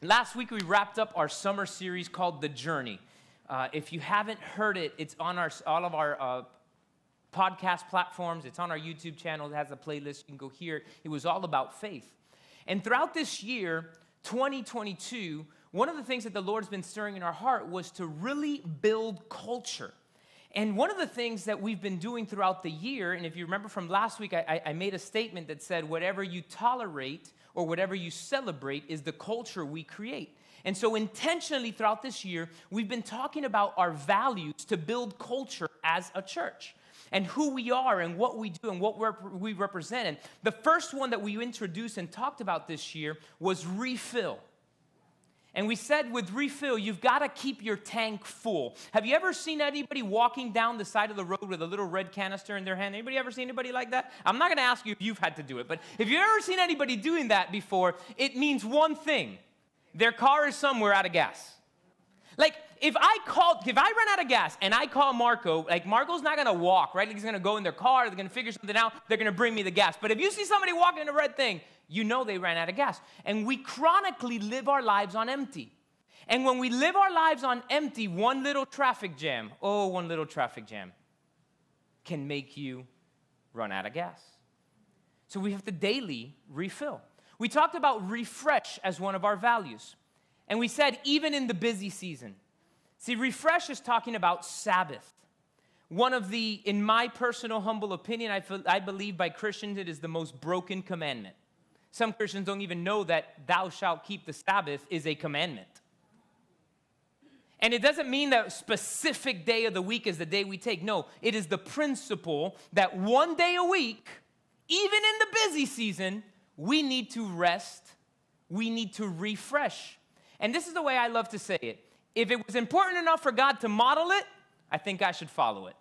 Last week we wrapped up our summer series called The Journey. Uh, if you haven't heard it, it's on our, all of our uh, podcast platforms, it's on our YouTube channel, it has a playlist, you can go hear it. It was all about faith. And throughout this year, 2022, one of the things that the Lord's been stirring in our heart was to really build culture. And one of the things that we've been doing throughout the year, and if you remember from last week, I, I, made a statement that said, whatever you tolerate or whatever you celebrate is the culture we create. And so, intentionally throughout this year, we've been talking about our values to build culture as a church and who we are and what we do and what we represent. And the first one that we introduced and talked about this year was refill. And we said with refill, you've got to keep your tank full. Have you ever seen anybody walking down the side of the road with a little red canister in their hand? Anybody ever seen anybody like that? I'm not going to ask you if you've had to do it, but if you've ever seen anybody doing that before, it means one thing their car is somewhere out of gas. Like, if I call, if I run out of gas and I call Marco, like Marco's not gonna walk, right? Like He's gonna go in their car, they're gonna figure something out, they're gonna bring me the gas. But if you see somebody walking in a red thing, you know they ran out of gas. And we chronically live our lives on empty. And when we live our lives on empty, one little traffic jam, oh, one little traffic jam, can make you run out of gas. So we have to daily refill. We talked about refresh as one of our values. And we said, even in the busy season. See, refresh is talking about Sabbath. One of the, in my personal humble opinion, I, feel, I believe by Christians it is the most broken commandment. Some Christians don't even know that thou shalt keep the Sabbath is a commandment. And it doesn't mean that specific day of the week is the day we take. No, it is the principle that one day a week, even in the busy season, we need to rest, we need to refresh. And this is the way I love to say it. If it was important enough for God to model it, I think I should follow it.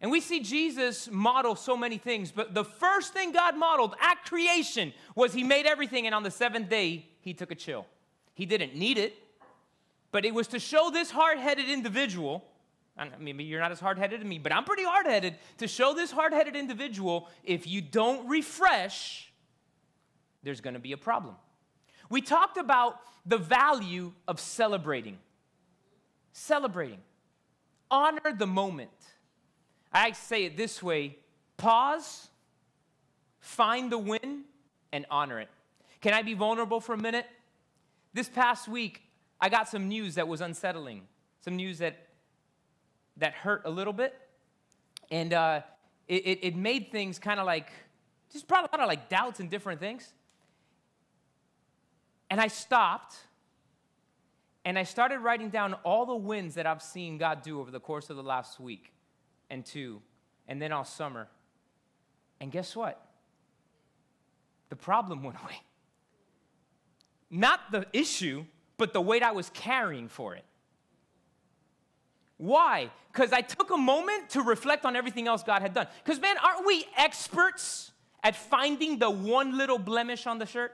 And we see Jesus model so many things, but the first thing God modeled at creation was He made everything, and on the seventh day, He took a chill. He didn't need it, but it was to show this hard headed individual. Mean, you're not as hard headed as me, but I'm pretty hard headed. To show this hard headed individual, if you don't refresh, there's to be a problem. We talked about the value of celebrating. Celebrating. Honor the moment. I say it this way pause, find the win, and honor it. Can I be vulnerable for a minute? This past week, I got some news that was unsettling, some news that, that hurt a little bit. And uh, it, it, made things kind of like, just brought a lot of like doubts and different things. And I stopped and I started writing down all the wins that I've seen God do over the course of the last week and two, and then all summer. And guess what? The problem went away. Not the issue, but the weight I was carrying for it. Why? Because I took a moment to reflect on everything else God had done. Because, man, aren't we experts at finding the one little blemish on the shirt?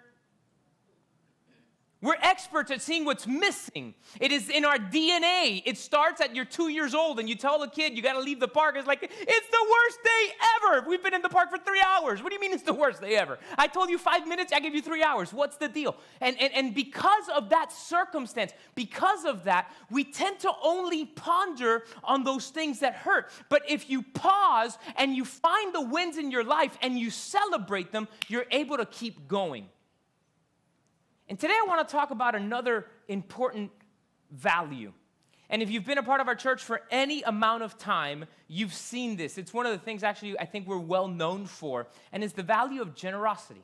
We're experts at seeing what's missing. It is in our DNA. It starts at you're two years old and you tell the kid you got to leave the park. It's like, it's the worst day ever. We've been in the park for three hours. What do you mean it's the worst day ever? I told you five minutes, I give you three hours. What's the deal? And, and, and because of that circumstance, because of that, we tend to only ponder on those things that hurt. But if you pause and you find the wins in your life and you celebrate them, you're able to keep going. And today I want to talk about another important value. And if you've been a part of our church for any amount of time, you've seen this. It's one of the things actually I think we're well known for, and it's the value of generosity.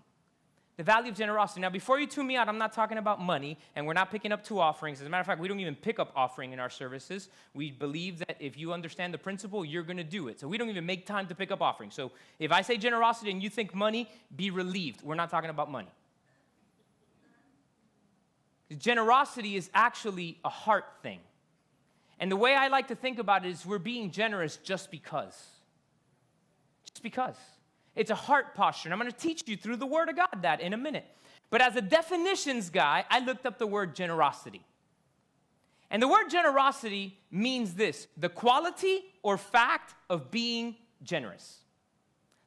The value of generosity. Now, before you tune me out, I'm not talking about money, and we're not picking up two offerings. As a matter of fact, we don't even pick up offering in our services. We believe that if you understand the principle, you're going to do it. So we don't even make time to pick up offerings. So if I say generosity and you think money, be relieved. We're not talking about money. Generosity is actually a heart thing. And the way I like to think about it is we're being generous just because. Just because. It's a heart posture. And I'm going to teach you through the Word of God that in a minute. But as a definitions guy, I looked up the word generosity. And the word generosity means this the quality or fact of being generous.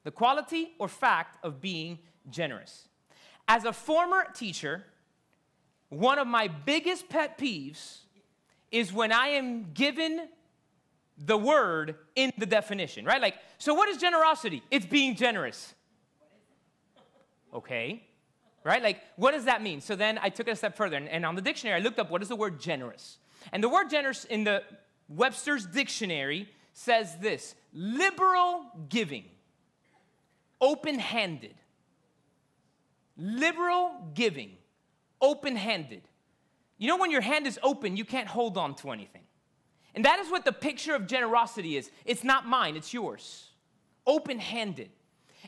The quality or fact of being generous. As a former teacher, one of my biggest pet peeves is when I am given the word in the definition, right? Like, so what is generosity? It's being generous. Okay, right? Like, what does that mean? So then I took it a step further, and, and on the dictionary, I looked up what is the word generous. And the word generous in the Webster's dictionary says this liberal giving, open handed. Liberal giving, open handed. You know, when your hand is open, you can't hold on to anything. And that is what the picture of generosity is. It's not mine, it's yours. Open handed.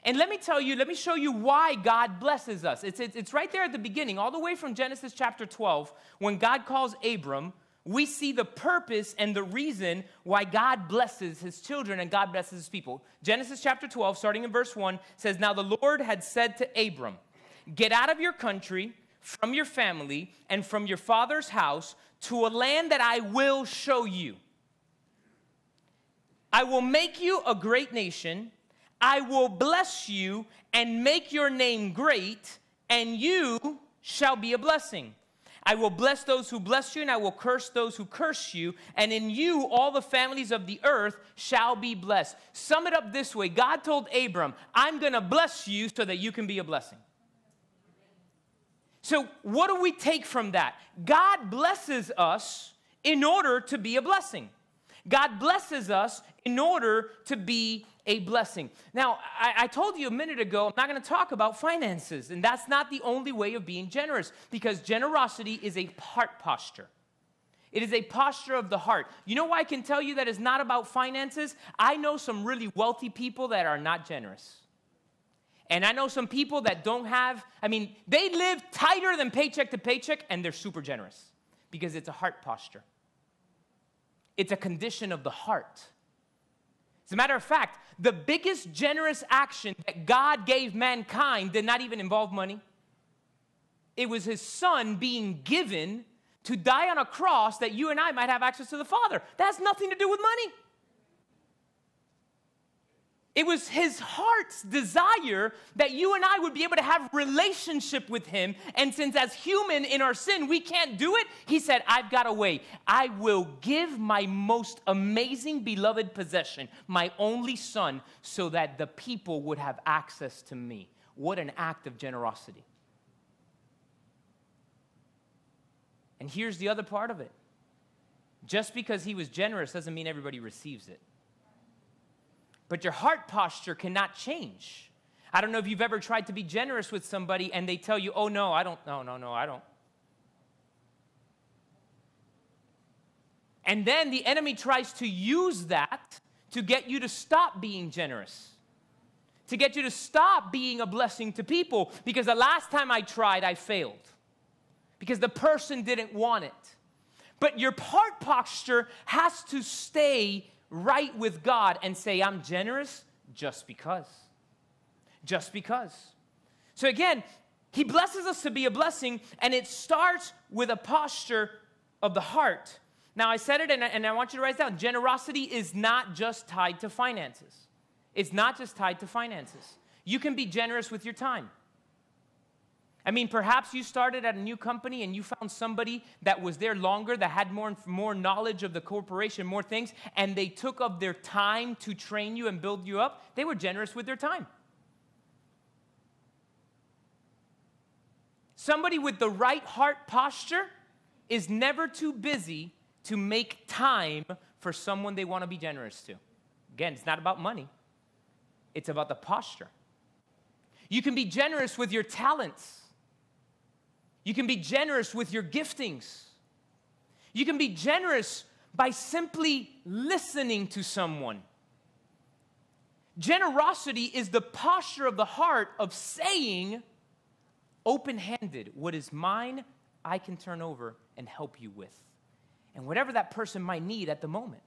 And let me tell you, let me show you why God blesses us. It's, it's, it's, right there at the beginning, all the way from Genesis chapter 12, when God calls Abram, we see the purpose and the reason why God blesses his children and God blesses his people. Genesis chapter 12, starting in verse 1, says, Now the Lord had said to Abram, Get out of your country, from your family, and from your father's house to a land that I will show you. I will make you a great nation. I will bless you and make your name great, and you shall be a blessing. I will bless those who bless you, and I will curse those who curse you. And in you, all the families of the earth shall be blessed. Sum it up this way God told Abram, I'm going to bless you so that you can be a blessing. So, what do we take from that? God blesses us in order to be a blessing. God blesses us in order to be a blessing. Now, I, I, told you a minute ago, I'm not going to talk about finances, and that's not the only way of being generous because generosity is a heart posture. It is a posture of the heart. You know why I can tell you that it's not about finances? I know some really wealthy people that are not generous. And I know some people that don't have, I mean, they live tighter than paycheck to paycheck and they're super generous because it's a heart posture. It's a condition of the heart. As a matter of fact, the biggest generous action that God gave mankind did not even involve money. It was his son being given to die on a cross that you and I might have access to the Father. That has nothing to do with money. It was his heart's desire that you and I would be able to have relationship with him. And since as human in our sin, we can't do it, he said, I've got a way. I will give my most amazing beloved possession, my only son, so that the people would have access to me. What an act of generosity. And here's the other part of it. Just because he was generous doesn't mean everybody receives it. But your heart posture cannot change. I don't know if you've ever tried to be generous with somebody and they tell you, oh, no, I don't, no, no, no, I don't. And then the enemy tries to use that to get you to stop being generous, to get you to stop being a blessing to people because the last time I tried, I failed because the person didn't want it. But your heart posture has to stay right with God and say, I'm generous just because. Just because. So again, he blesses us to be a blessing, and it starts with a posture of the heart. Now, I said it, and I, and I want you to write it down. Generosity is not just tied to finances. It's not just tied to finances. You can be generous with your time. I mean, perhaps you started at a new company and you found somebody that was there longer, that had more, more knowledge of the corporation, more things, and they took of their time to train you and build you up. They were generous with their time. Somebody with the right heart posture is never too busy to make time for someone they want to be generous to. Again, it's not about money, it's about the posture. You can be generous with your talents. You can be generous with your giftings. You can be generous by simply listening to someone. Generosity is the posture of the heart of saying, open handed, what is mine, I can turn over and help you with. And whatever that person might need at the moment.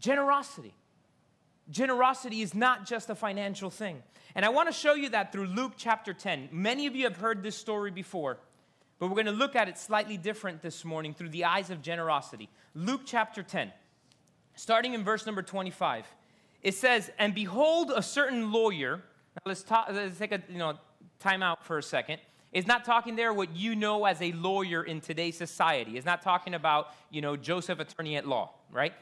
Generosity. Generosity is not just a financial thing. And I want to show you that through Luke chapter 10. Many of you have heard this story before. But we're going to look at it slightly different this morning through the eyes of generosity. Luke chapter 10, starting in verse number 25. It says, And behold, a certain lawyer. Now let's, talk, let's take a you know, time out for a second. It's not talking there what you know as a lawyer in today's society. It's not talking about, you know, Joseph, attorney at law, right?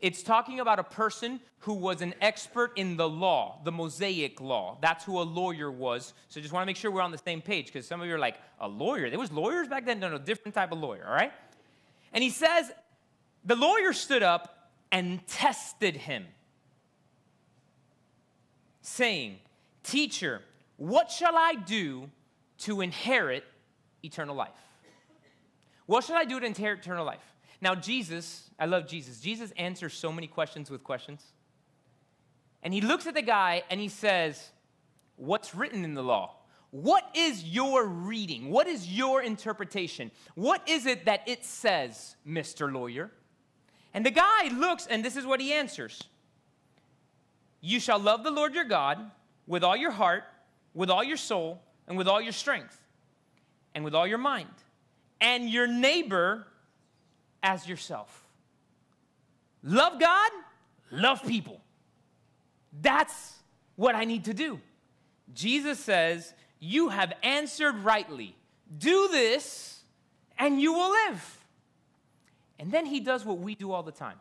It's talking about a person who was an expert in the law, the Mosaic law. That's who a lawyer was. So just want to make sure we're on the same page because some of you are like, a lawyer? There was lawyers back then? No, no, different type of lawyer, all right? And he says, the lawyer stood up and tested him, saying, Teacher, what shall I do to inherit eternal life? What should I do to inherit eternal life? Now, Jesus, I love Jesus. Jesus answers so many questions with questions. And he looks at the guy and he says, What's written in the law? What is your reading? What is your interpretation? What is it that it says, Mr. Lawyer? And the guy looks, and this is what he answers You shall love the Lord your God with all your heart, with all your soul, and with all your strength, and with all your mind, and your neighbor as yourself. Love God, love people. That's what I need to do. Jesus says, You have answered rightly. Do this, and you will live. And then he does what we do all the time.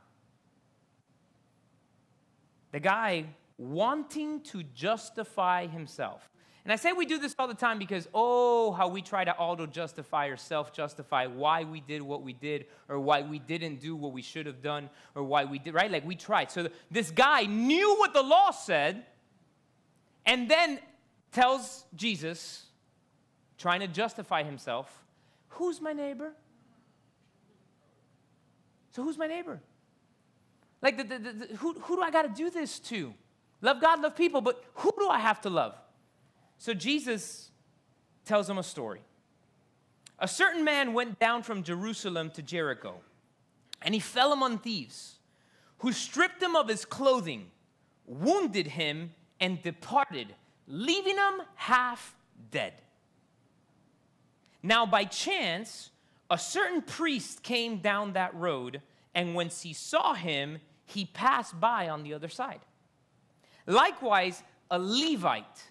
The guy wanting to justify himself. And I say we do this all the time because, oh, how we try to auto justify or self justify why we did what we did or why we didn't do what we should have done or why we did, right? Like we tried. So this guy knew what the law said and then tells Jesus, trying to justify himself, who's my neighbor? So who's my neighbor? Like, the, the, the, who, who do I got to do this to? Love God, love people, but who do I have to love? So Jesus tells him a story. A certain man went down from Jerusalem to Jericho, and he fell among thieves, who stripped him of his clothing, wounded him, and departed, leaving him half dead. Now, by chance, a certain priest came down that road, and when he saw him, he passed by on the other side. Likewise, a Levite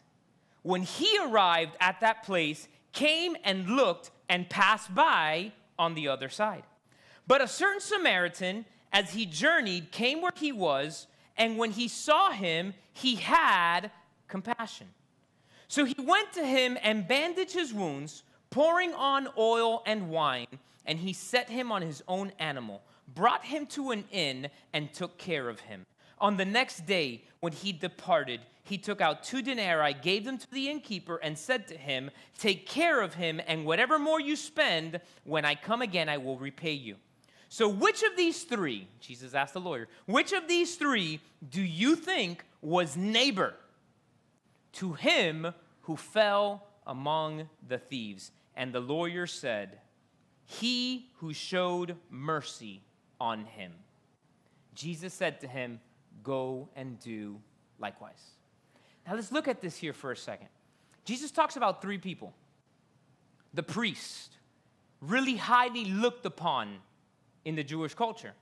when he arrived at that place, came and looked and passed by on the other side. But a certain Samaritan, as he journeyed, came where he was, and when he saw him, he had compassion. So he went to him and bandaged his wounds, pouring on oil and wine, and he set him on his own animal, brought him to an inn, and took care of him. On the next day, when he departed, he took out two denarii, gave them to the innkeeper, and said to him, Take care of him, and whatever more you spend, when I come again, I will repay you. So, which of these three, Jesus asked the lawyer, which of these three do you think was neighbor to him who fell among the thieves? And the lawyer said, He who showed mercy on him. Jesus said to him, Go and do likewise. Now let's look at this here for a second. Jesus talks about three people the priest, really highly looked upon in the Jewish culture,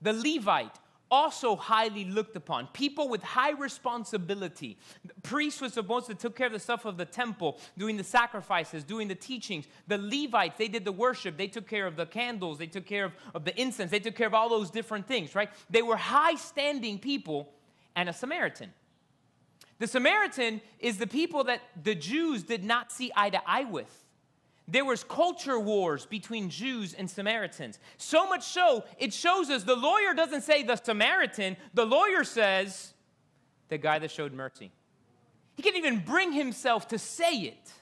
the Levite, also highly looked upon. People with high responsibility. The priest was supposed to take care of the stuff of the temple, doing the sacrifices, doing the teachings. The Levites, they did the worship. They took care of the candles. They took care of, of the incense. They took care of all those different things, right? They were high standing people and a Samaritan. The Samaritan is the people that the Jews did not see eye to eye with. There was culture wars between Jews and Samaritans. So much so, it shows us the lawyer doesn't say the Samaritan, the lawyer says the guy that showed mercy. He can't even bring himself to say it.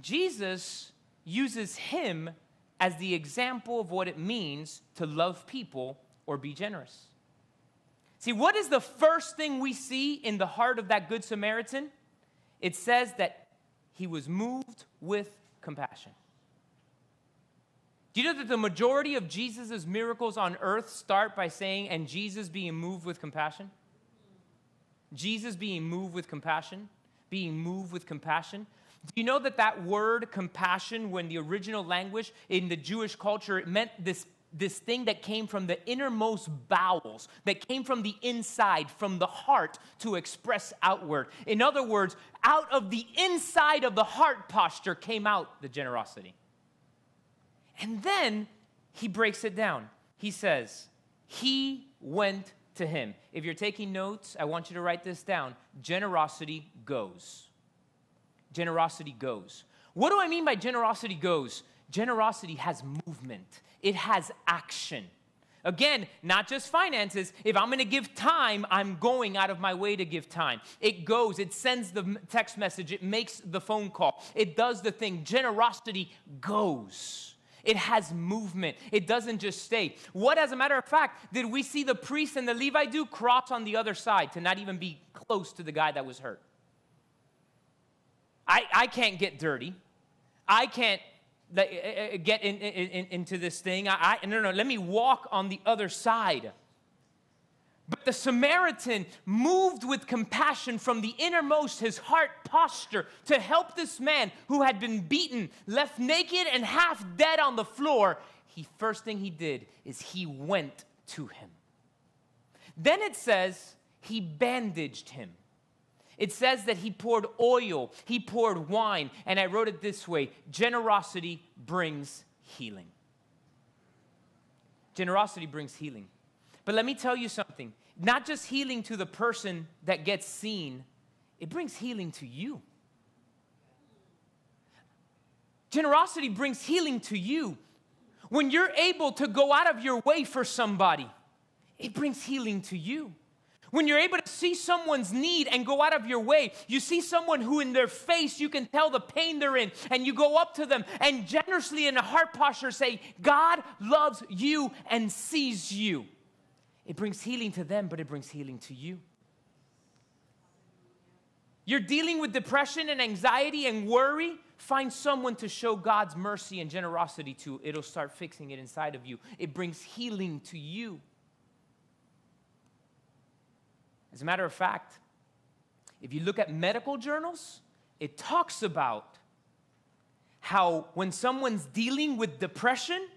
Jesus uses him as the example of what it means to love people or be generous. See, what is the first thing we see in the heart of that Good Samaritan? It says that he was moved with compassion. Do you know that the majority of Jesus' miracles on earth start by saying, and Jesus being moved with compassion? Jesus being moved with compassion? Being moved with compassion? Do you know that that word compassion, when the original language in the Jewish culture, it meant this this thing that came from the innermost bowels, that came from the inside, from the heart to express outward. In other words, out of the inside of the heart posture came out the generosity. And then he breaks it down. He says, He went to him. If you're taking notes, I want you to write this down. Generosity goes. Generosity goes. What do I mean by generosity goes? Generosity has movement, it has action. Again, not just finances. If I'm going to give time, I'm going out of my way to give time. It goes, it sends the text message, it makes the phone call, it does the thing. Generosity goes. It has movement. It doesn't just stay. What, as a matter of fact, did we see the priest and the Levite do? Cross on the other side to not even be close to the guy that was hurt. I, I can't get dirty. I can't Eh, eh, eh, get in, in, in, into this thing. I, I, no, no, let me walk on the other side. But the Samaritan moved with compassion from the innermost, his heart posture, to help this man who had been beaten, left naked and half dead on the floor. He first thing he did is he went to him. Then it says he bandaged him. It says that he poured oil, he poured wine, and I wrote it this way generosity brings healing. Generosity brings healing. But let me tell you something not just healing to the person that gets seen, it brings healing to you. Generosity brings healing to you. When you're able to go out of your way for somebody, it brings healing to you. When you're able to see someone's need and go out of your way, you see someone who in their face you can tell the pain they're in, and you go up to them and generously in a heart posture say, God loves you and sees you. It brings healing to them, but it brings healing to you. You're dealing with depression and anxiety and worry. Find someone to show God's mercy and generosity to. It'll start fixing it inside of you. It brings healing to you. As a matter of fact, if you look at medical journals, it talks about how when someone's dealing with depression,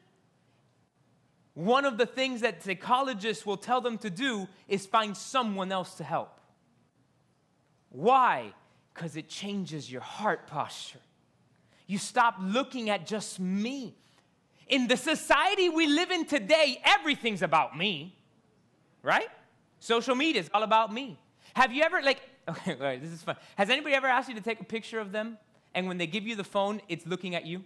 one of the things that psychologists will tell them to do is find someone else to help. Why? Because it changes your heart posture. You stop looking at just me. In the society we live in today, everything's about me, right? Social media is all about me. Have you ever, like, okay, all right, this is fun. Has anybody ever asked you to take a picture of them and when they give you the phone, it's looking at you?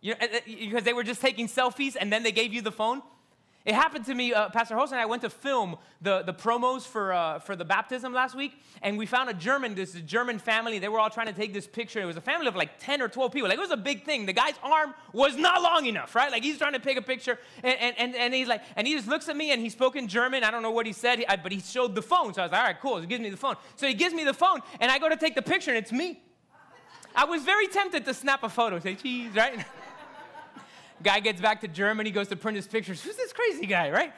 You know, uh, uh, because they were just taking selfies and then they gave you the phone. It happened to me, uh, Pastor Host and I went to film the, the promos for, uh, for the baptism last week, and we found a German, this German family. They were all trying to take this picture. It was a family of like 10 or 12 people. Like, it was a big thing. The guy's arm was not long enough, right? Like, he's trying to take a picture, and, and, and, and he's like, and he just looks at me, and he spoke in German. I don't know what he said, but he showed the phone. So I was like, all right, cool. So he gives me the phone. So he gives me the phone, and I go to take the picture, and it's me. I was very tempted to snap a photo, say cheese, right? Guy gets back to Germany, goes to print his pictures. Who's this crazy guy, right?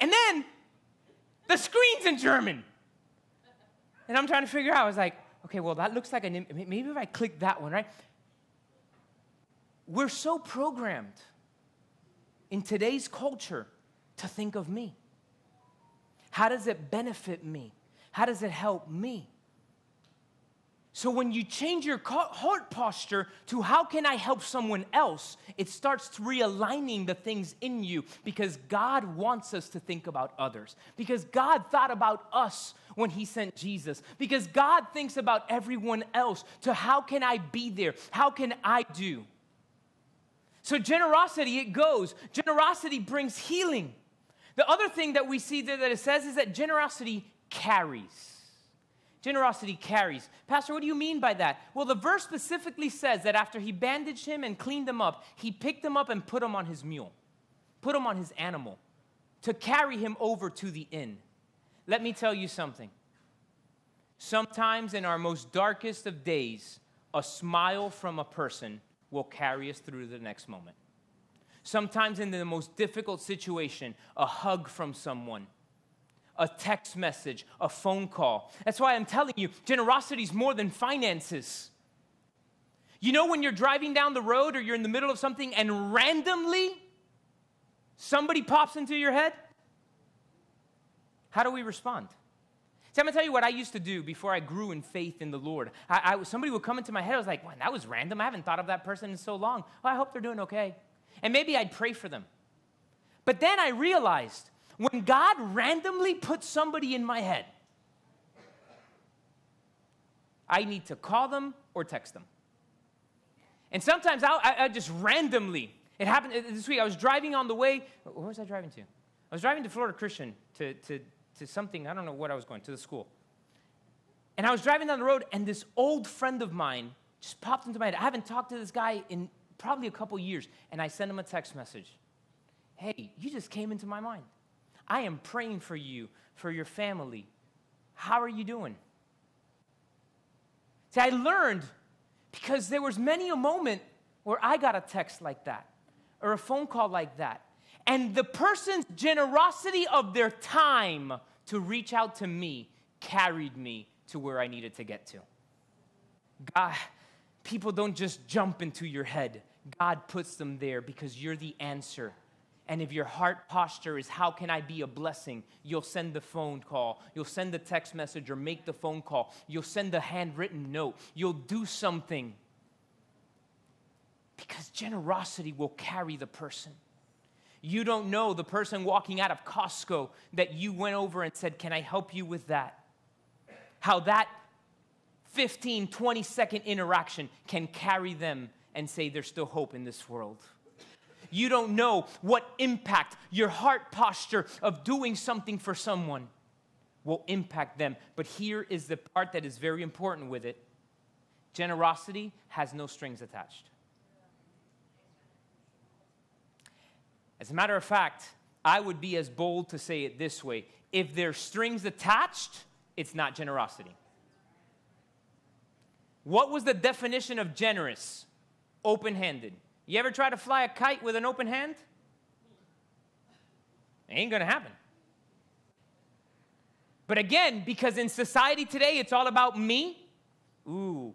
And then the screen's in German. And I'm trying to figure out, I was like, okay, well, that looks like an, maybe if I click that one, right? We're so programmed in today's culture to think of me. How does it benefit me? How does it help me? So when you change your heart posture to how can I help someone else, it starts realigning the things in you because God wants us to think about others. Because God thought about us when he sent Jesus. Because God thinks about everyone else to how can I be there? How can I do? So generosity it goes. Generosity brings healing. The other thing that we see there that it says is that generosity carries. Generosity carries. Pastor, what do you mean by that? Well, the verse specifically says that after he bandaged him and cleaned him up, he picked him up and put him on his mule, put him on his animal to carry him over to the inn. Let me tell you something. Sometimes in our most darkest of days, a smile from a person will carry us through the next moment. Sometimes in the most difficult situation, a hug from someone a text message, a phone call. That's why I'm telling you, generosity is more than finances. You know, when you're driving down the road or you're in the middle of something and randomly somebody pops into your head, how do we respond? See, I'm gonna tell you what I used to do before I grew in faith in the Lord. I, I, somebody would come into my head, I was like, that was random. I haven't thought of that person in so long. Well, I hope they're doing okay. And maybe I'd pray for them. But then I realized when God randomly puts somebody in my head, I need to call them or text them. And sometimes I, just randomly, it happened uh, this week, I was driving on the way, where was I driving to? I was driving to Florida Christian to, to, to something, I don't know what I was going, to the school. And I was driving down the road, and this old friend of mine just popped into my head. I haven't talked to this guy in probably a couple years, and I sent him a text message. Hey, you just came into my mind. I am praying for you, for your family. How are you doing? See, I learned because there was many a moment where I got a text like that or a phone call like that. And the person's generosity of their time to reach out to me carried me to where I needed to get to. God, people don't just jump into your head. God puts them there because you're the answer. And if your heart posture is, How can I be a blessing? You'll send the phone call. You'll send the text message or make the phone call. You'll send the handwritten note. You'll do something. Because generosity will carry the person. You don't know the person walking out of Costco that you went over and said, Can I help you with that? How that 15, 20 second interaction can carry them and say there's still hope in this world. You don't know what impact your heart posture of doing something for someone will impact them. But here is the part that is very important with it generosity has no strings attached. As a matter of fact, I would be as bold to say it this way if there's strings attached, it's not generosity. What was the definition of generous? Open handed. You ever try to fly a kite with an open hand? It ain't gonna happen. But again, because in society today it's all about me, ooh,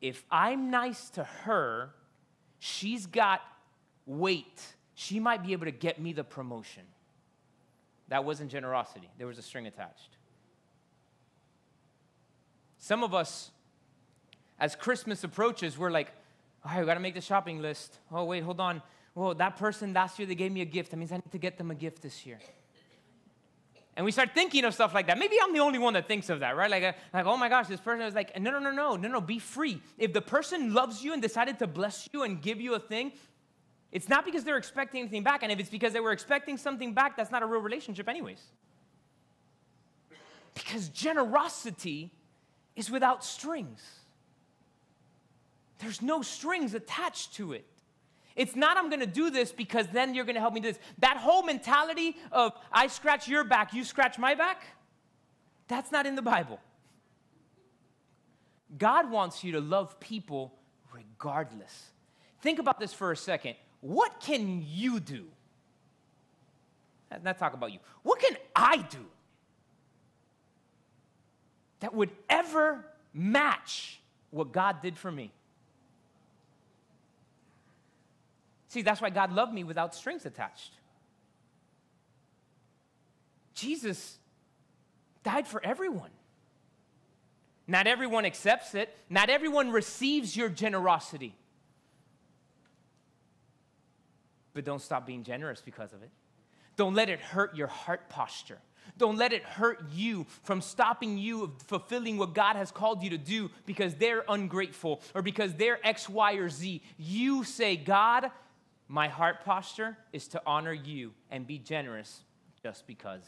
if I'm nice to her, she's got weight. She might be able to get me the promotion. That wasn't generosity, there was a string attached. Some of us, as Christmas approaches, we're like, all right, we got to make the shopping list. Oh, wait, hold on. Well, that person last year they gave me a gift. That means I need to get them a gift this year. And we start thinking of stuff like that. Maybe I'm the only one that thinks of that, right? Like, uh, like, oh my gosh, this person is like, no, no, no, no, no, no, be free. If the person loves you and decided to bless you and give you a thing, it's not because they're expecting anything back. And if it's because they were expecting something back, that's not a real relationship, anyways. Because generosity is without strings. There's no strings attached to it. It's not, I'm gonna do this because then you're gonna help me do this. That whole mentality of, I scratch your back, you scratch my back, that's not in the Bible. God wants you to love people regardless. Think about this for a second. What can you do? Let's not talk about you. What can I do that would ever match what God did for me? See, that's why God loved me without strings attached. Jesus died for everyone. Not everyone accepts it, not everyone receives your generosity. But don't stop being generous because of it. Don't let it hurt your heart posture. Don't let it hurt you from stopping you of fulfilling what God has called you to do because they're ungrateful or because they're X, Y, or Z. You say, God, my heart posture is to honor you and be generous just because.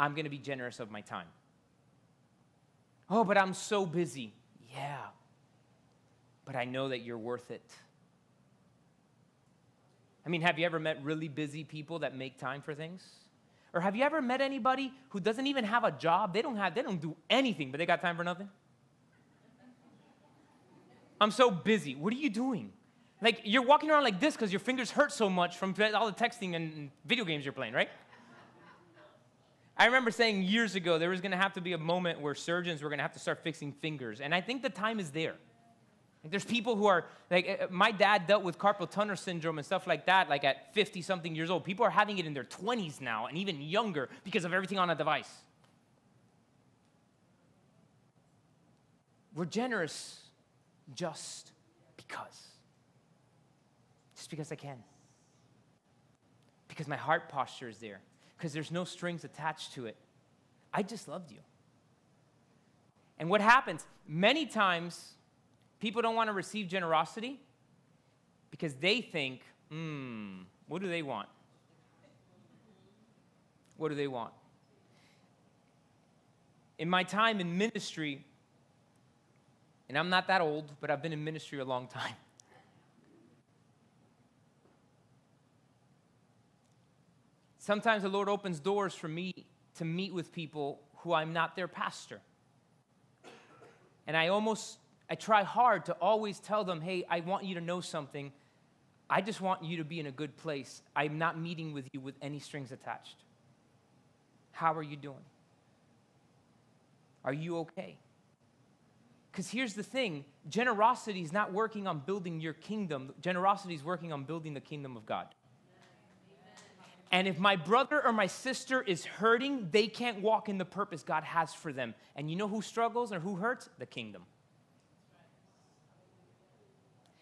I'm going to be generous of my time. Oh, but I'm so busy. Yeah. But I know that you're worth it. I mean, have you ever met really busy people that make time for things? Or have you ever met anybody who doesn't even have a job? They don't have they don't do anything, but they got time for nothing? I'm so busy. What are you doing? Like you're walking around like this because your fingers hurt so much from all the texting and video games you're playing, right? I remember saying years ago there was going to have to be a moment where surgeons were going to have to start fixing fingers, and I think the time is there. Like there's people who are like uh, my dad dealt with carpal tunnel syndrome and stuff like that like at 50 something years old. People are having it in their 20s now and even younger because of everything on a device. We're generous just because. Just because I can. Because my heart posture is there. Because there's no strings attached to it. I just loved you. And what happens? Many times, people don't want to receive generosity because they think, hmm, what do they want? What do they want? In my time in ministry, and I'm not that old, but I've been in ministry a long time. Sometimes the Lord opens doors for me to meet with people who I'm not their pastor. And I almost, I try hard to always tell them, hey, I want you to know something. I just want you to be in a good place. I'm not meeting with you with any strings attached. How are you doing? Are you okay? Because here's the thing generosity is not working on building your kingdom, generosity is working on building the kingdom of God. And if my brother or my sister is hurting, they can't walk in the purpose God has for them. And you know who struggles or who hurts? The kingdom.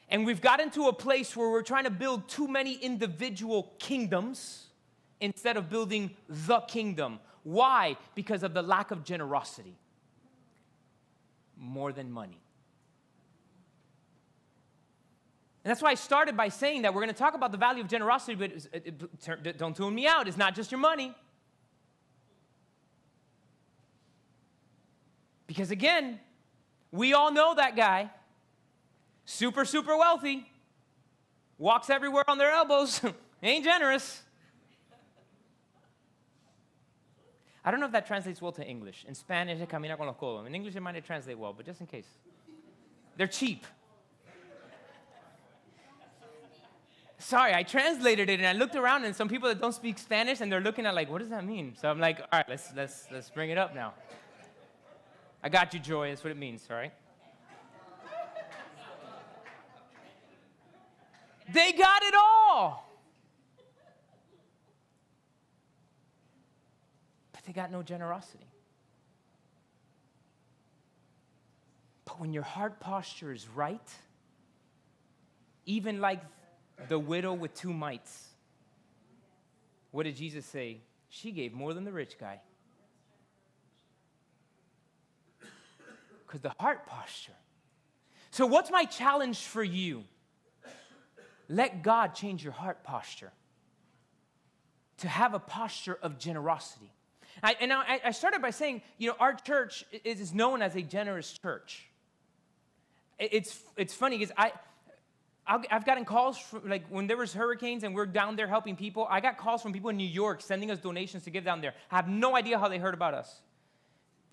And we've gotten to a place where we're trying to build too many individual kingdoms instead of building the kingdom. Why? Because of the lack of generosity. More than money. And that's why I started by saying that we're going to talk about the value of generosity, but it, it, don't tune me out. It's not just your money. Because again, we all know that guy, super, super wealthy, walks everywhere on their elbows, ain't generous. I don't know if that translates well to English. In Spanish, camina con los codos. In English, it might translate well, but just in case. They're cheap. Sorry, I translated it and I looked around and some people that don't speak Spanish and they're looking at like, what does that mean? So I'm like, all right, let's let's let's bring it up now. I got you, Joy. That's what it means, all right? They got it all. But they got no generosity. But when your heart posture is right, even like the widow with two mites. What did Jesus say? She gave more than the rich guy. Because the heart posture. So, what's my challenge for you? Let God change your heart posture to have a posture of generosity. I, and I, I started by saying, you know, our church is known as a generous church. It's, it's funny because I, I've gotten calls from, like when there was hurricanes and we're down there helping people. I got calls from people in New York sending us donations to give down there. I have no idea how they heard about us.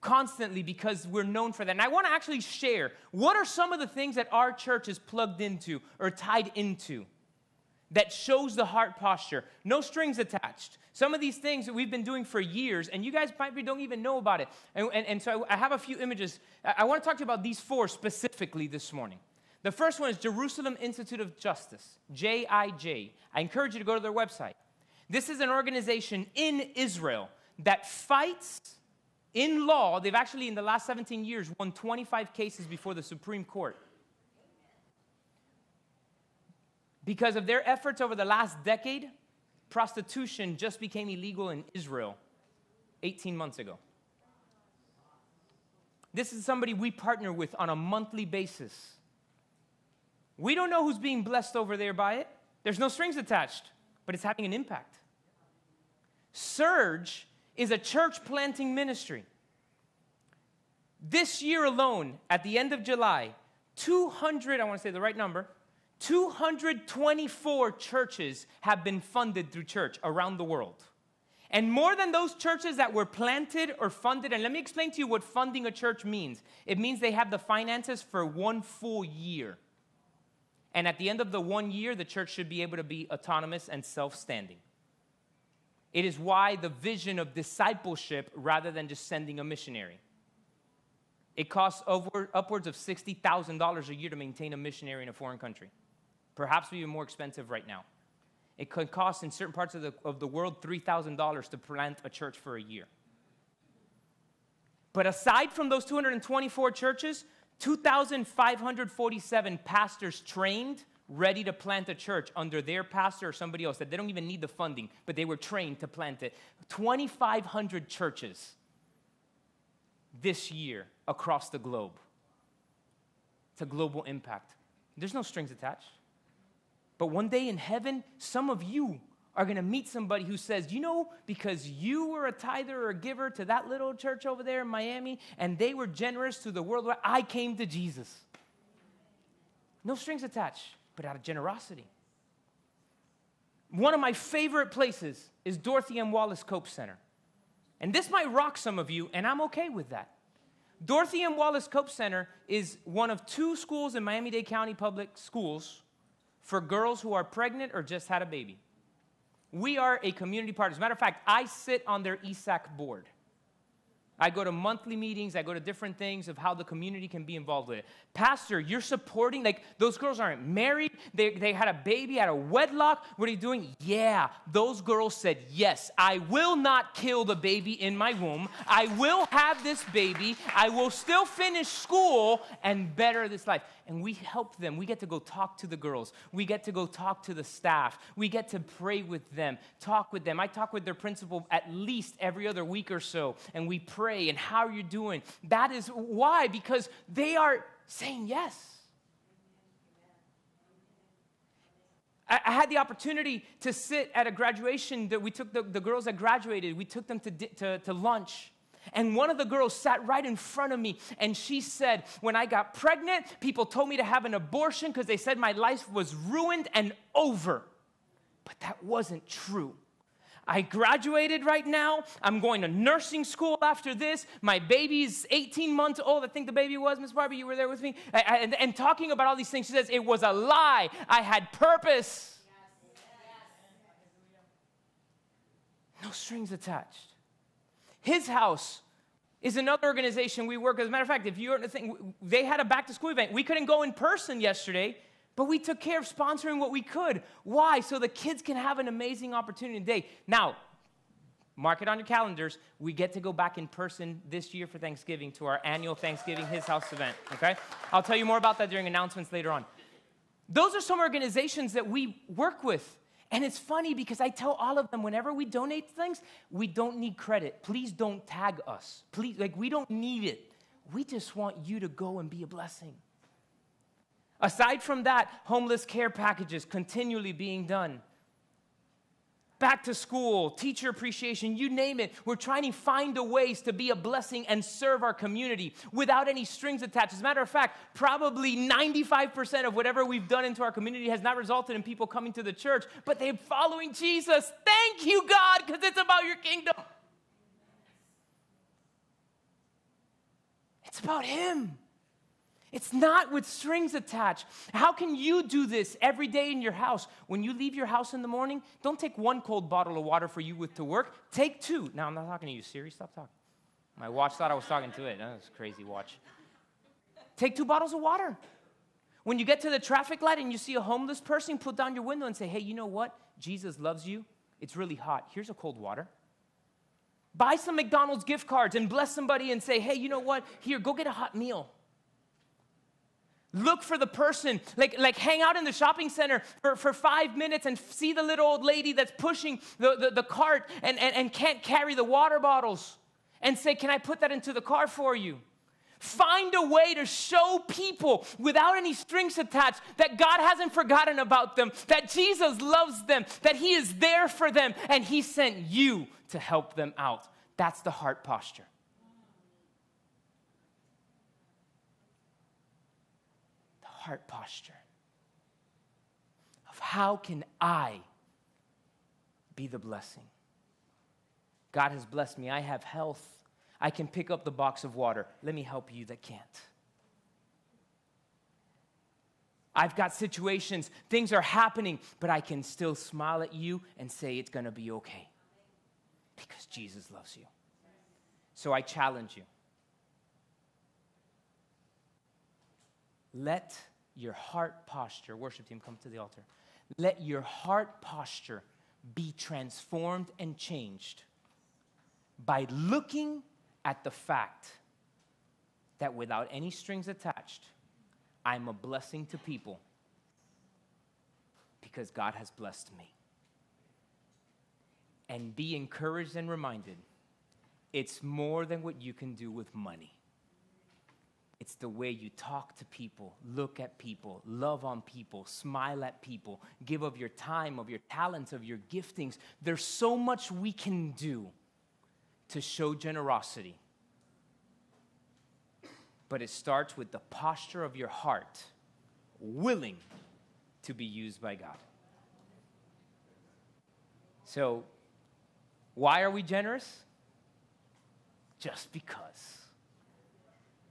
Constantly because we're known for that. And I want to actually share what are some of the things that our church is plugged into or tied into that shows the heart posture. No strings attached. Some of these things that we've been doing for years, and you guys probably don't even know about it. And, and, and so I have a few images. I want to talk to you about these four specifically this morning. The first one is Jerusalem Institute of Justice, JIJ. I encourage you to go to their website. This is an organization in Israel that fights in law. They've actually, in the last 17 years, won 25 cases before the Supreme Court. Because of their efforts over the last decade, prostitution just became illegal in Israel 18 months ago. This is somebody we partner with on a monthly basis. We don't know who's being blessed over there by it. There's no strings attached, but it's having an impact. Surge is a church planting ministry. This year alone, at the end of July, 200, I want to say the right number, 224 churches have been funded through church around the world. And more than those churches that were planted or funded, and let me explain to you what funding a church means it means they have the finances for one full year. And at the end of the one year, the church should be able to be autonomous and self standing. It is why the vision of discipleship rather than just sending a missionary. It costs over, upwards of $60,000 a year to maintain a missionary in a foreign country. Perhaps even more expensive right now. It could cost in certain parts of the, of the world $3,000 to plant a church for a year. But aside from those 224 churches, 2,547 pastors trained, ready to plant a church under their pastor or somebody else that they don't even need the funding, but they were trained to plant it. 2,500 churches this year across the globe. It's a global impact. There's no strings attached. But one day in heaven, some of you are going to meet somebody who says, You know, because you were a tither or a giver to that little church over there in Miami and they were generous to the world, I came to Jesus. No strings attached, but out of generosity. One of my favorite places is Dorothy M. Wallace Cope Center. And this might rock some of you, and I'm okay with that. Dorothy M. Wallace Cope Center is one of two schools in Miami Dade County Public Schools for girls who are pregnant or just had a baby. We are a community partner. As a matter of fact, I sit on their ESAC board. I go to monthly meetings, I go to different things of how the community can be involved with it. Pastor, you're supporting, like, those girls aren't married, they, they had a baby at a wedlock. What are you doing? Yeah, those girls said, Yes, I will not kill the baby in my womb. I will have this baby. I will still finish school and better this life. And we help them. We get to go talk to the girls, we get to go talk to the staff, we get to pray with them, talk with them. I talk with their principal at least every other week or so, and we pray pray and how you're doing. That is why, because they are saying yes. I, had the opportunity to sit at a graduation that we took the, the girls that graduated, we took them to, to, to lunch. And one of the girls sat right in front of me and she said, When I got pregnant, people told me to have an abortion because they said my life was ruined and over. But that wasn't true. I graduated right now. I'm going to nursing school after this. My baby's 18 months old. I think the baby was, Miss Barbie, you were there with me. And, and, talking about all these things, she says, It was a lie. I had purpose. No strings attached. His house is another organization we work. As a matter of fact, if you're in the thing, they had a back to school event. We couldn't go in person yesterday but we took care of sponsoring what we could. Why? So the kids can have an amazing opportunity today. Now, mark it on your calendars. We get to go back in person this year for Thanksgiving to our annual Thanksgiving His House event, okay? I'll tell you more about that during announcements later on. Those are some organizations that we work with. And it's funny because I tell all of them whenever we donate things, we don't need credit. Please don't tag us. Please, like, we don't need it. We just want you to go and be a blessing. Aside from that, homeless care packages continually being done. Back to school, teacher appreciation, you name it. We're trying to find a ways to be a blessing and serve our community without any strings attached. As a matter of fact, probably 95% of whatever we've done into our community has not resulted in people coming to the church, but they're following Jesus. Thank you, God, because it's about your kingdom. It's about Him. It's not with strings attached. How can you do this every day in your house? When you leave your house in the morning, don't take one cold bottle of water for you with to work. Take two. Now, I'm not talking to you. Siri, stop talking. My watch thought I was talking to it. That was crazy watch. Take two bottles of water. When you get to the traffic light and you see a homeless person, put down your window and say, hey, you know what? Jesus loves you. It's really hot. Here's a cold water. Buy some McDonald's gift cards and bless somebody and say, hey, you know what? Here, go get a hot meal. Look for the person, like, like hang out in the shopping center for, for five minutes and see the little old lady that's pushing the, the, the cart and, and, and can't carry the water bottles and say, Can I put that into the car for you? Find a way to show people without any strings attached that God hasn't forgotten about them, that Jesus loves them, that He is there for them, and He sent you to help them out. That's the heart posture. Heart posture of how can I be the blessing? God has blessed me. I have health. I can pick up the box of water. Let me help you that can't. I've got situations, things are happening, but I can still smile at you and say it's going to be okay because Jesus loves you. So I challenge you let your heart posture, worship team, come to the altar. Let your heart posture be transformed and changed by looking at the fact that without any strings attached, I'm a blessing to people because God has blessed me. And be encouraged and reminded it's more than what you can do with money. It's the way you talk to people, look at people, love on people, smile at people, give of your time, of your talents, of your giftings. There's so much we can do to show generosity. But it starts with the posture of your heart, willing to be used by God. So, why are we generous? Just because.